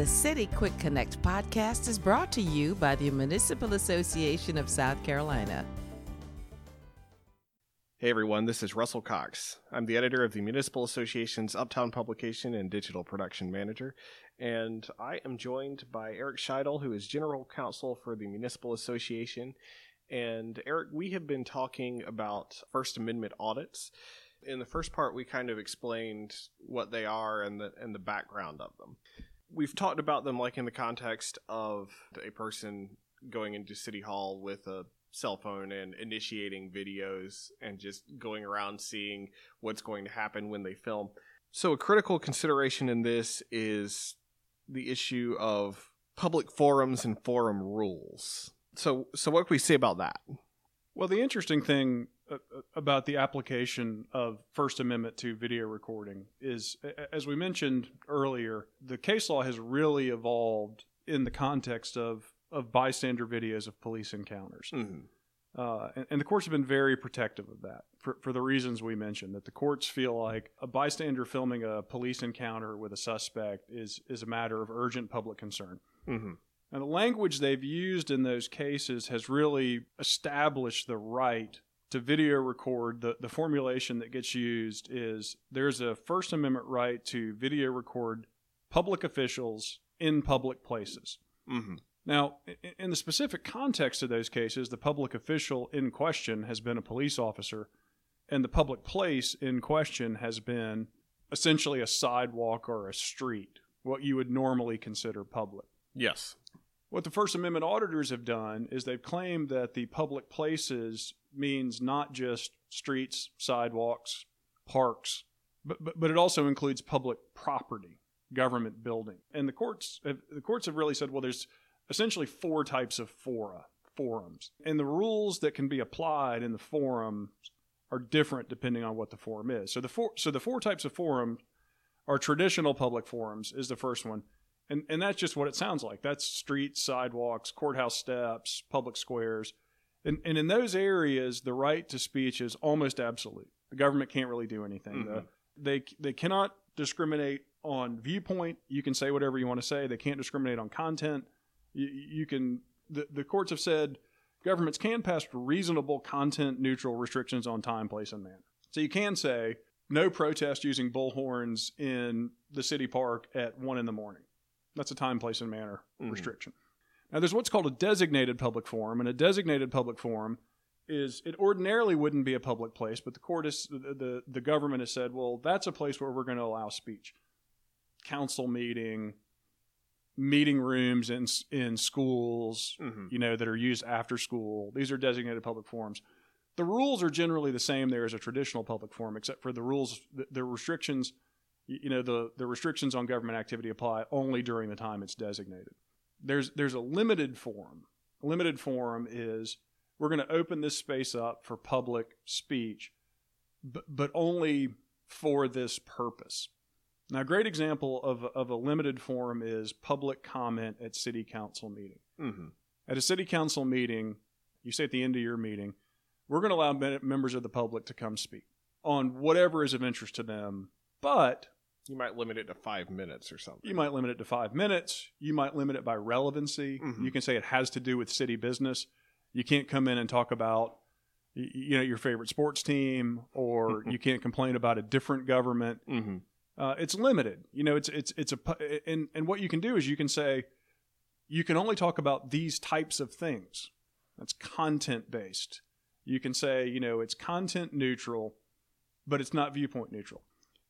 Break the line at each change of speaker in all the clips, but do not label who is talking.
The City Quick Connect podcast is brought to you by the Municipal Association of South Carolina.
Hey everyone, this is Russell Cox. I'm the editor of the Municipal Association's Uptown Publication and Digital Production Manager, and I am joined by Eric Shytle, who is General Counsel for the Municipal Association. And Eric, we have been talking about First Amendment audits. In the first part, we kind of explained what they are and the and the background of them. We've talked about them like in the context of a person going into City Hall with a cell phone and initiating videos and just going around seeing what's going to happen when they film. So, a critical consideration in this is the issue of public forums and forum rules. So, so what can we say about that?
Well, the interesting thing about the application of First Amendment to video recording is, as we mentioned earlier, the case law has really evolved in the context of of bystander videos of police encounters. Mm-hmm. Uh, and, and, the courts have been very protective of that for, for the reasons we mentioned. That the courts feel like a bystander filming a police encounter with a suspect is is a matter of urgent public concern. Mm-hmm. And the language they've used in those cases has really established the right to video record. The, the formulation that gets used is there's a First Amendment right to video record public officials in public places. Mm-hmm. Now, in the specific context of those cases, the public official in question has been a police officer, and the public place in question has been essentially a sidewalk or a street, what you would normally consider public.
Yes.
What the First Amendment auditors have done is they've claimed that the public places means not just streets, sidewalks, parks, but, but, but it also includes public property, government building. And the courts have, the courts have really said, well, there's essentially four types of fora, forums. And the rules that can be applied in the forum are different depending on what the forum is. So the four, so the four types of forums are traditional public forums is the first one. And, and that's just what it sounds like. That's streets, sidewalks, courthouse steps, public squares. And, and in those areas, the right to speech is almost absolute. The government can't really do anything. Mm-hmm. The, they, they cannot discriminate on viewpoint. You can say whatever you want to say. They can't discriminate on content. You, you can the, the courts have said governments can pass reasonable content neutral restrictions on time, place, and manner. So you can say no protest using bullhorns in the city park at one in the morning. That's a time, place, and manner mm-hmm. restriction. Now, there's what's called a designated public forum, and a designated public forum is it ordinarily wouldn't be a public place, but the court is the, the, the government has said, well, that's a place where we're going to allow speech, council meeting, meeting rooms in in schools, mm-hmm. you know, that are used after school. These are designated public forums. The rules are generally the same there as a traditional public forum, except for the rules, the, the restrictions. You know, the the restrictions on government activity apply only during the time it's designated. There's there's a limited forum. A limited forum is we're going to open this space up for public speech, but, but only for this purpose. Now, a great example of, of a limited forum is public comment at city council meeting. Mm-hmm. At a city council meeting, you say at the end of your meeting, we're going to allow members of the public to come speak on whatever is of interest to them, but
you might limit it to five minutes or something.
You might limit it to five minutes. You might limit it by relevancy. Mm-hmm. You can say it has to do with city business. You can't come in and talk about you know your favorite sports team, or you can't complain about a different government. Mm-hmm uh, it's limited. You know, it's it's it's a and and what you can do is you can say you can only talk about these types of things. That's content based. You can say you know it's content neutral, but it's not viewpoint neutral.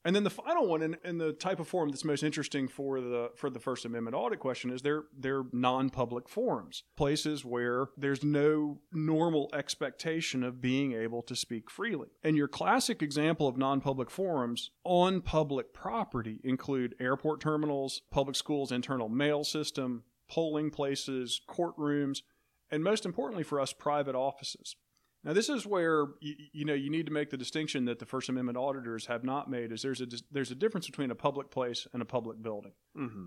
And then the final one, and, and the type of forum that's most interesting for the for the First Amendment audit question is they're they're non-public forums, places where there's no normal expectation of being able to speak freely. And your classic example of non-public forums on public property include airport terminals, public schools' internal mail system, polling places, courtrooms, and most importantly for us, private offices. Now, this is where you, you, know you need to make the distinction that the First Amendment auditors have not made. Is there's a there's a difference between a public place and a public building. Mm-hmm.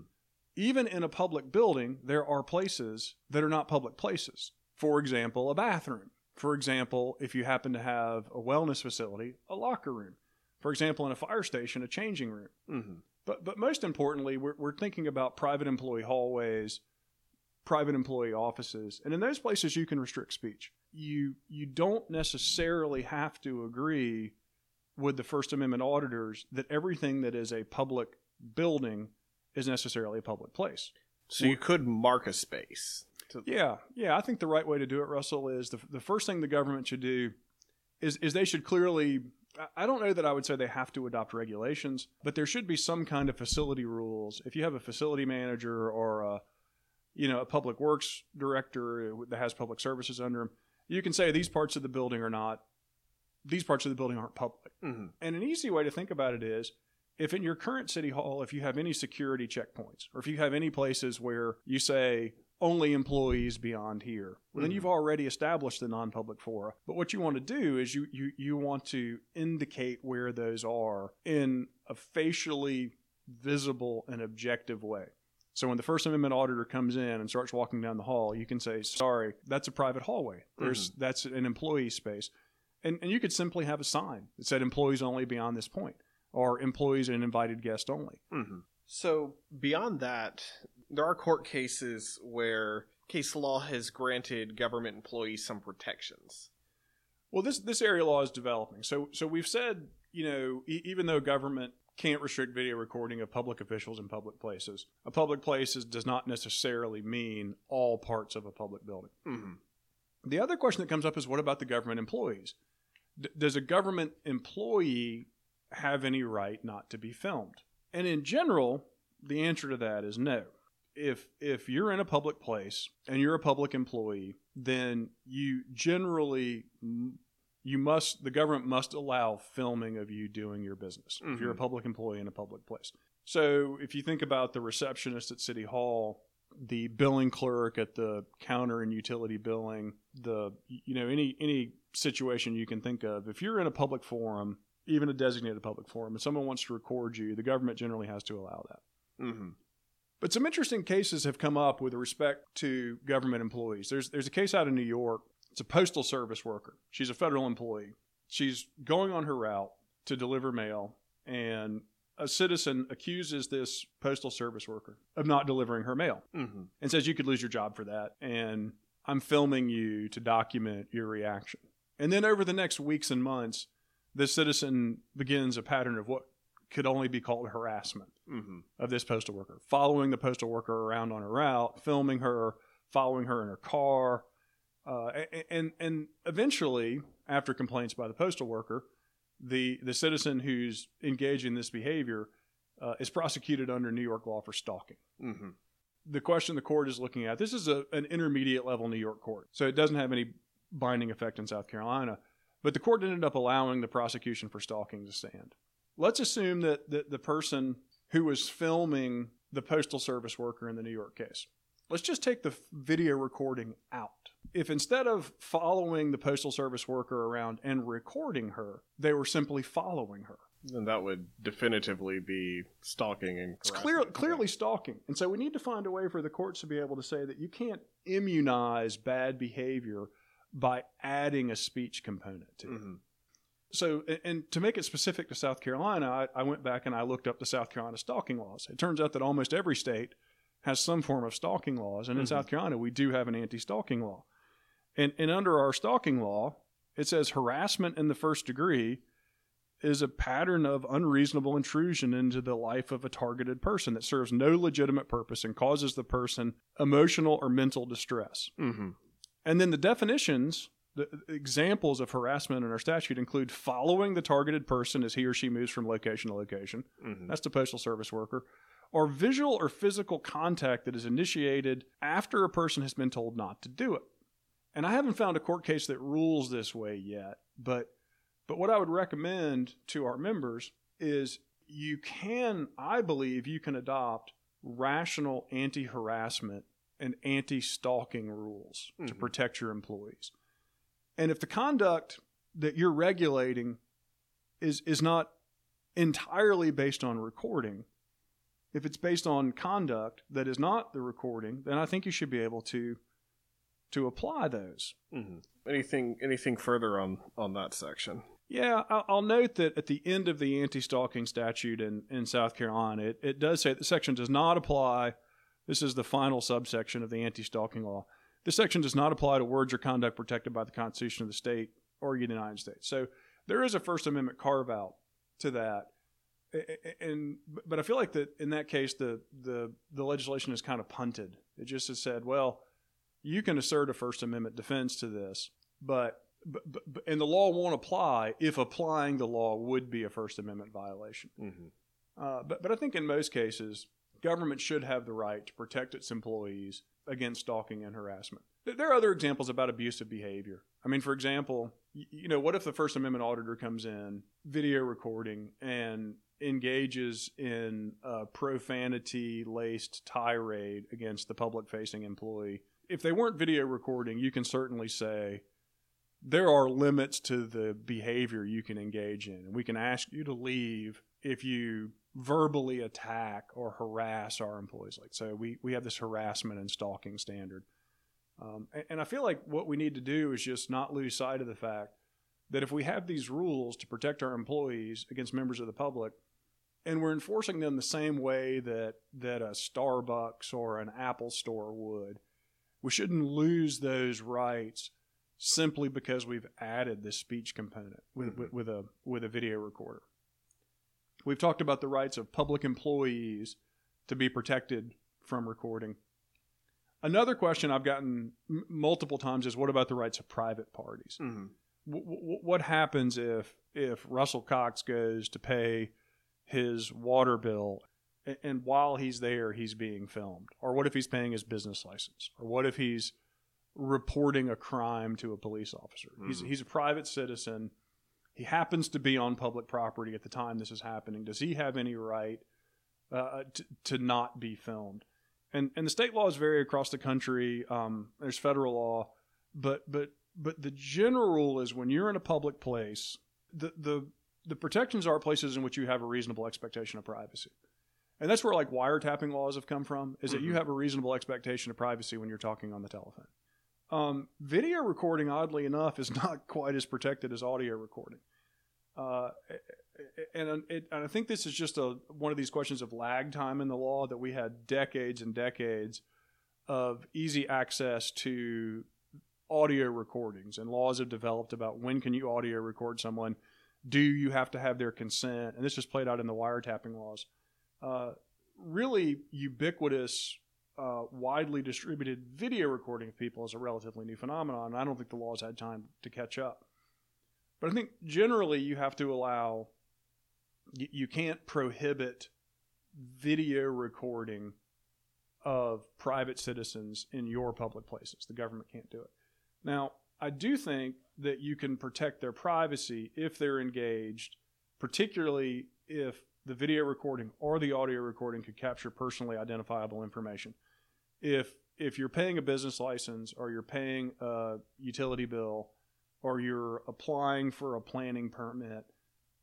Even in a public building, there are places that are not public places. For example, a bathroom. For example, if you happen to have a wellness facility, a locker room. For example, in a fire station, a changing room. Mm-hmm. But but most importantly, we're we're thinking about private employee hallways, private employee offices, and in those places you can restrict speech. You you don't necessarily have to agree with the First Amendment auditors that everything that is a public building is necessarily a public place.
So you could mark a space. To,
Yeah, yeah. I think the right way to do it, Russell, is the, the first thing the government should do is, is they should clearly. I- don't know that I would say they have to adopt regulations, but there should be some kind of facility rules. If you have a facility manager or a, you know, a public works director that has public services under him, you can say these parts of the building are not. These parts of the building aren't public.
Mhm.
And an easy way to think about it is if in your current city hall, if you have any security checkpoints, or if you have any places where you say only employees beyond here, well, then
Mhm.
you've already established the non public fora. But what you want to do is you, you, you want to indicate where those are in a facially visible and objective way. So when the First Amendment auditor comes in and starts walking down the hall, you can say, "Sorry, that's a private hallway. There's that's an employee space," and and you could simply have a sign that said "Employees only beyond this point," or "Employees and invited guests only."
Mhm. So beyond that, there are court cases where case law has granted government employees some protections.
Well, this this area law is developing. So so we've said, you know, e- even though government can't restrict video recording of public officials in public places, a public place is, does not necessarily mean all parts of a public building.
Mm-hmm.
The other question that comes up is what about the government employees? D- does a government employee have any right not to be filmed? And in general, the answer to that is no. If if you're in a public place and you're a public employee, then you generally you must the government must allow filming of you doing your business if you're a
Mhm.
public employee in a public place. So if you think about the receptionist at City Hall, the billing clerk at the counter and utility billing, the you know any any situation you can think of, if you're in a public forum, even a designated public forum, and someone wants to record you, the government generally has to allow that.
Mm-hmm.
But some interesting cases have come up with respect to government employees. There's there's a case out of New York. It's a postal service worker. She's a federal employee. She's going on her route to deliver mail, and a citizen accuses this postal service worker of not delivering her mail
Mm-hmm.
and says you could lose your job for that. And I'm filming you to document your reaction. And then over the next weeks and months, this citizen begins a pattern of what could only be called harassment
Mm-hmm.
of this postal worker, following the postal worker around on her route, filming her, following her in her car, uh, and and eventually, after complaints by the postal worker, the the citizen who's engaged in this behavior uh, is prosecuted under New York law for stalking.
Mm-hmm.
The question the court is looking at this is a, an intermediate level New York court, so it doesn't have any binding effect in South Carolina. But the court ended up allowing the prosecution for stalking to stand. Let's assume that, that the person who was filming the postal service worker in the New York case. Let's just take the video recording out. If instead of following the postal service worker around and recording her, they were simply following her,
Then that would definitively be stalking and
it's clear, clearly stalking. And so we need to find a way for the courts to be able to say that you can't immunize bad behavior by adding a speech component to it.
Mm-hmm.
So, and- to make it specific to South Carolina, I, I went back and I looked up the South Carolina stalking laws. It turns out that almost every state has some form of stalking laws, and in
Mhm.
South Carolina, we do have an anti-stalking law. And and under our stalking law, it says harassment in the first degree is a pattern of unreasonable intrusion into the life of a targeted person that serves no legitimate purpose and causes the person emotional or mental distress.
Mm-hmm.
And then the definitions, the examples of harassment in our statute include following the targeted person as he or she moves from location to location.
Mm-hmm.
That's the postal service worker. Or visual or physical contact that is initiated after a person has been told not to do it. And I haven't found a court case that rules this way yet, but but what I would recommend to our members is you can, I believe, you can adopt rational anti harassment and anti stalking rules to
Mhm.
protect your employees. And if the conduct that you're regulating is, is not entirely based on recording, if it's based on conduct that is not the recording, then I think you should be able to to apply those.
Mm-hmm. Anything anything further on on that section?
Yeah, I'll, I'll note that at the end of the anti-stalking statute in, in South Carolina, it, it does say the section does not apply. This is the final subsection of the anti-stalking law. This section does not apply to words or conduct protected by the Constitution of the state or the United States. So there is a First Amendment carve out to that. And but I feel like that in that case the the the legislation is kind of punted. It just has said, well, you can assert a First Amendment defense to this, but but, but, and the law won't apply if applying the law would be a First Amendment violation. Mm-hmm. Uh, but but I think in most cases, government should have the right to protect its employees against stalking and harassment. There are other examples about abusive behavior. I mean, for example, you know, what if the First Amendment auditor comes in, video recording, and engages in a profanity laced tirade against the public facing employee? If they weren't video recording, you can certainly say, there are limits to the behavior you can engage in. And we can ask you to leave if you verbally attack or harass our employees. Like, so we, we have this harassment and stalking standard. Um, and, and I feel like what we need to do is just not lose sight of the fact that if we have these rules to protect our employees against members of the public, and we're enforcing them the same way that, that a Starbucks or an Apple store would, we shouldn't lose those rights simply because we've added this speech component with, mm-hmm. with, with, a with a video recorder. We've talked about the rights of public employees to be protected from recording. Another question I've gotten m- multiple times is what about the rights of private parties? Mm-hmm. W- w- what happens if if Russell Cox goes to pay his water bill and, while he's there he's being filmed? Or what if he's paying his business license? Or what if he's reporting a crime to a police officer. Mm. He's, he's a private citizen. He happens to be on public property at the time this is happening. Does he have any right uh, to, to not be filmed? And, and the state laws vary across the country. Um, there's federal law, but but but the general rule is when you're in a public place, the the the protections are places in which you have a reasonable expectation of privacy. And that's where like wiretapping laws have come from, is mm-hmm. that you mm-hmm. have a reasonable expectation of privacy when you're talking on the telephone. Um, video recording, oddly enough, is not quite as protected as audio recording. Uh, and, it, and I think this is just a, one of these questions of lag time in the law that we had decades and decades of easy access to audio recordings and laws have developed about when can you audio record someone do you have to have their consent and this is played out in the wiretapping laws uh, really ubiquitous uh, widely distributed video recording of people is a relatively new phenomenon. I don't think the laws had time to catch up. But I think generally you have to allow, you, you can't prohibit video recording of private citizens in your public places. The government can't do it. Now, I do think that you can protect their privacy if they're engaged, particularly if the video recording or the audio recording could capture personally identifiable information. If if you're paying a business license or you're paying a utility bill or you're applying for a planning permit,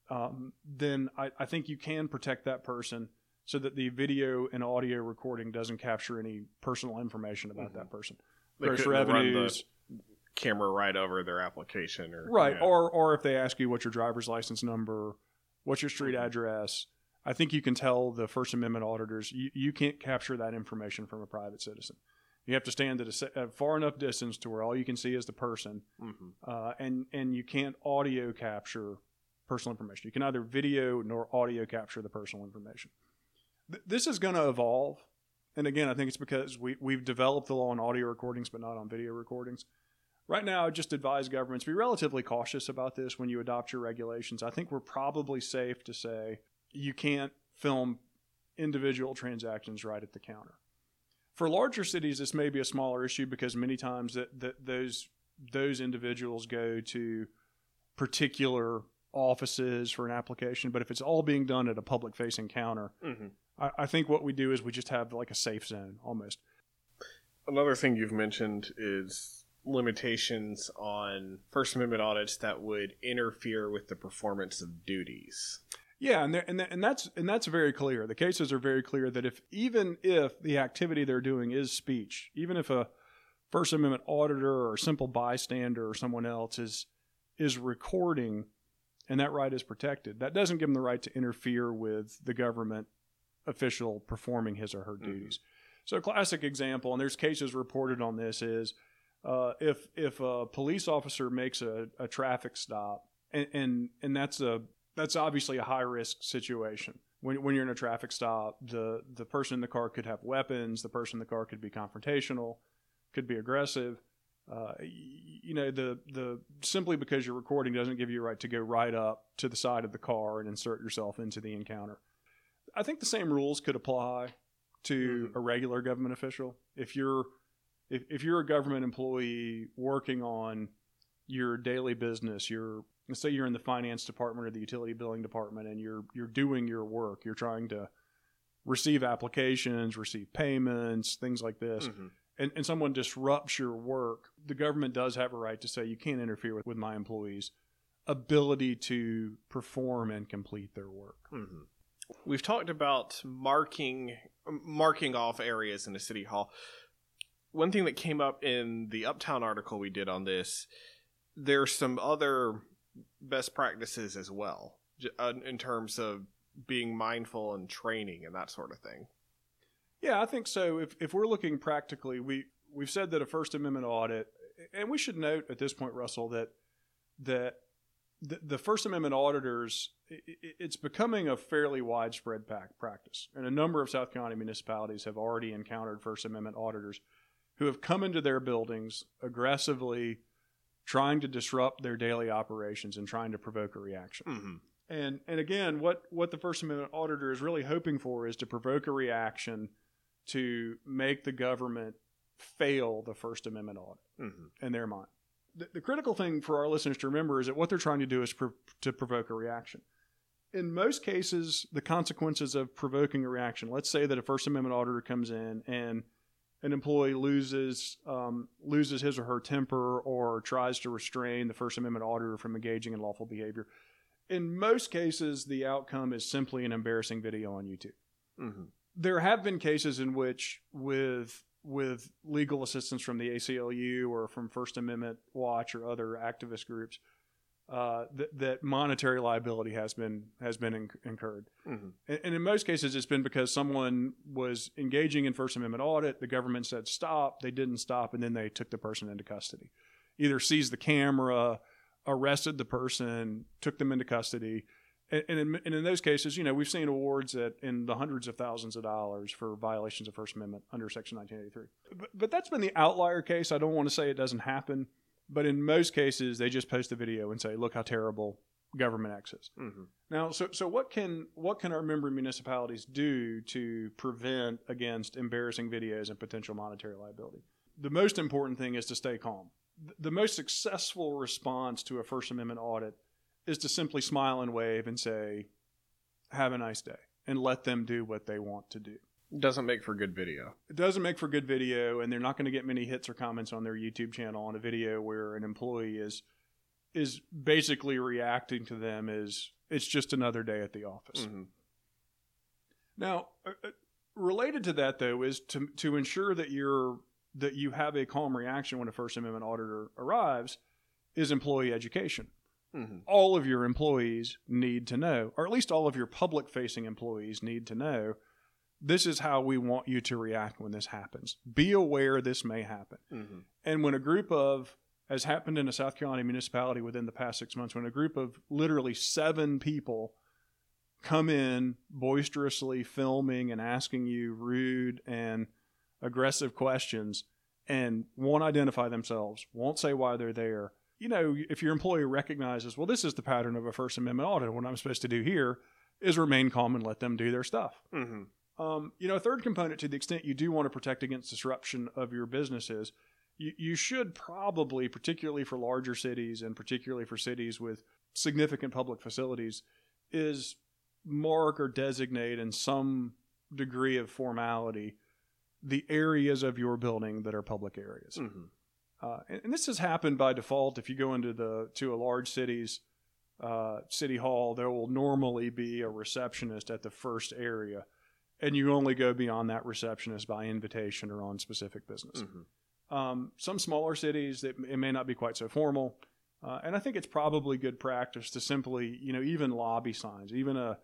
um, then I, I, think you can protect that person so that the video and audio recording doesn't capture any personal information about mm-hmm. that person.
They Gross revenues. camera right over their application or
right or or if they ask you what's your driver's license number what's your street mm-hmm. address I think you can tell the First Amendment auditors you, you can't capture that information from a private citizen. You have to stand at a, a far enough distance to where all you can see is the person, mm-hmm. uh, and and you can't audio capture personal information. You can either video nor audio capture the personal information. Th- this is going to evolve, and again, I think it's because we we've developed the law on audio recordings, but not on video recordings. Right now, I just advise governments be relatively cautious about this when you adopt your regulations. I think we're probably safe to say you can't film individual transactions right at the counter. For larger cities, this may be a smaller issue because many times that, that those those individuals go to particular offices for an application. But if it's all being done at a public facing counter, mm-hmm. I, I think what we do is we just have like a safe zone almost.
Another thing you've mentioned is limitations on First Amendment audits that would interfere with the performance of duties.
Yeah, and and and that's and that's very clear. The cases are very clear that if even if the activity they're doing is speech, even if a First Amendment auditor or simple bystander or someone else is is recording and that right is protected. That doesn't give them the right to interfere with the government official performing his or her
Mhm.
duties. So, a classic example, and there's cases reported on this, is uh, if if a police officer makes a, a traffic stop, and, and and that's a that's obviously a high risk situation. When, when you're in a traffic stop, the the person in the car could have weapons. The person in the car could be confrontational, could be aggressive. Uh, you know, the the simply because you're recording doesn't give you a right to go right up to the side of the car and insert yourself into the encounter. I think the same rules could apply to
Mhm.
a regular government official. If you're if, if you're a government employee working on your daily business, let's say you're in the finance department or the utility billing department and you're you're doing your work, you're trying to receive applications, receive payments, things like this,
Mhm.
and, and someone disrupts your work, the government does have a right to say you can't interfere with, with my employees' ability to perform and complete their work.
Mhm. We've talked about marking marking off areas in a city hall. One thing that came up in the Uptown article we did on this, there's some other best practices as well uh, in terms of being mindful and training and that sort of thing.
Yeah, I think so. If if we're looking practically, we we've said that a First Amendment audit, and we should note at this point, Russell, that that the, the First Amendment auditors, i i- it's becoming a fairly widespread practice, and a number of South Carolina municipalities have already encountered First Amendment auditors who have come into their buildings aggressively, trying to disrupt their daily operations and trying to provoke a reaction.
Mm-hmm.
And and again, what what the First Amendment auditor is really hoping for is to provoke a reaction to make the government fail the First Amendment audit
Mm-hmm.
in their mind. The, the critical thing for our listeners to remember is that what they're trying to do is pro- to provoke a reaction. In most cases, the consequences of provoking a reaction, let's say that a First Amendment auditor comes in and an employee loses um, loses his or her temper or tries to restrain the First Amendment auditor from engaging in lawful behavior. In most cases, the outcome is simply an embarrassing video on YouTube
Mm-hmm.
there have been cases in which with with legal assistance from the ACLU or from First Amendment Watch or other activist groups uh, that, that monetary liability has been has been in, incurred.
Mm-hmm.
And, and in most cases, it's been because someone was engaging in First Amendment audit. The government said stop. They didn't stop, and then they took the person into custody. Either seized the camera, arrested the person, took them into custody. And, and, in, and in those cases, you know, we've seen awards at in the hundreds of thousands of dollars for violations of First Amendment under Section 1983. But, but that's been the outlier case. I don't want to say it doesn't happen, but in most cases, they just post a video and say, "Look how terrible government X is."
Mm-hmm.
Now, so so what can what can our member municipalities do to prevent against embarrassing videos and potential monetary liability? The most important thing is to stay calm. The most successful response to a First Amendment audit is to simply smile and wave and say, "Have a nice day," and let them do what they want to do.
Doesn't make for good video.
It doesn't make for good video, and they're not going to get many hits or comments on their YouTube channel on a video where an employee is is basically reacting to them as it's just another day at the office.
Mm-hmm.
Now, uh, uh, related to that though is to to ensure that you're that you have a calm reaction when a First Amendment auditor arrives is employee education.
Mm-hmm.
All of your employees need to know, or at least all of your public facing employees need to know this is how we want you to react when this happens. Be aware this may happen.
Mm-hmm.
And when a group of, as happened in a South Carolina municipality within the past six months, when a group of literally seven people come in boisterously filming and asking you rude and aggressive questions and won't identify themselves, won't say why they're there. You know, if your employer recognizes, well, this is the pattern of a First Amendment audit, what I'm supposed to do here is remain calm and let them do their stuff.
Mm-hmm.
Um, you know, a third component to the extent you do want to protect against disruption of your businesses, you, you should probably, particularly for larger cities and particularly for cities with significant public facilities, is mark or designate in some degree of formality the areas of your building that are public areas.
Mm-hmm.
Uh, and, and this has happened by default. If you go into the to a large city's uh, city hall, there will normally be a receptionist at the first area, and you only go beyond that receptionist by invitation or on specific business.
Mm-hmm.
Um, some smaller cities, that it may not be quite so formal. Uh, and I think it's probably good practice to simply, you know, even lobby signs, even a,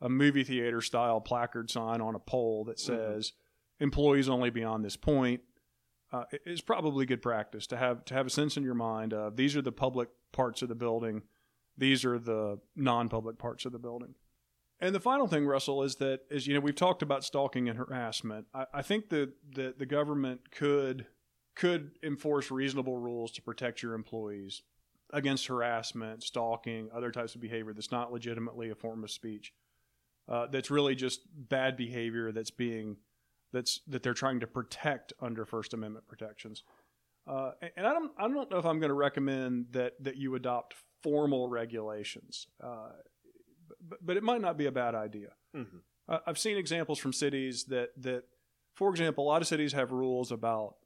a movie theater style placard sign on a pole that
Mm-hmm.
says employees only beyond this point uh, is probably good practice to have to have a sense in your mind of these are the public parts of the building, these are the non-public parts of the building. And the final thing, Russell, is that is you know we've talked about stalking and harassment. I, I think that the, the government could could enforce reasonable rules to protect your employees against harassment, stalking, other types of behavior that's not legitimately a form of speech. Uh, that's really just bad behavior that's being that's that they're trying to protect under First Amendment protections. Uh, and and I don't I don't know if I'm going to recommend that that you adopt formal regulations, uh, but, but it might not be a bad idea.
Mhm.
I- I've seen examples from cities that that, for example, a lot of cities have rules about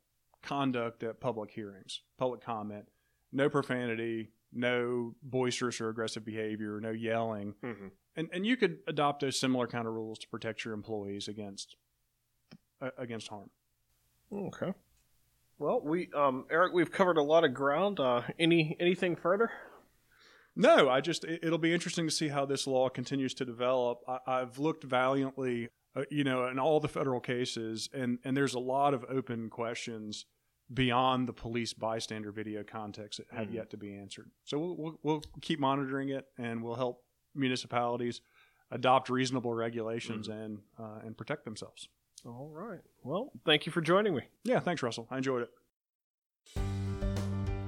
conduct at public hearings, public comment, no profanity, no boisterous or aggressive behavior, no yelling,
Mhm.
and and you could adopt those similar kind of rules to protect your employees against uh, against harm.
Okay. Well, we um Eric, we've covered a lot of ground. Uh, any anything further?
No, I just it, it'll be interesting to see how this law continues to develop. I, I've looked valiantly, uh, you know, in all the federal cases, and and there's a lot of open questions beyond the police bystander video context that have
Mhm.
yet to be answered. So we'll, we'll we'll keep monitoring it, and we'll help municipalities adopt reasonable regulations and uh, and protect themselves.
All right. Well, thank you for joining me.
Yeah, thanks, Russell. I enjoyed it.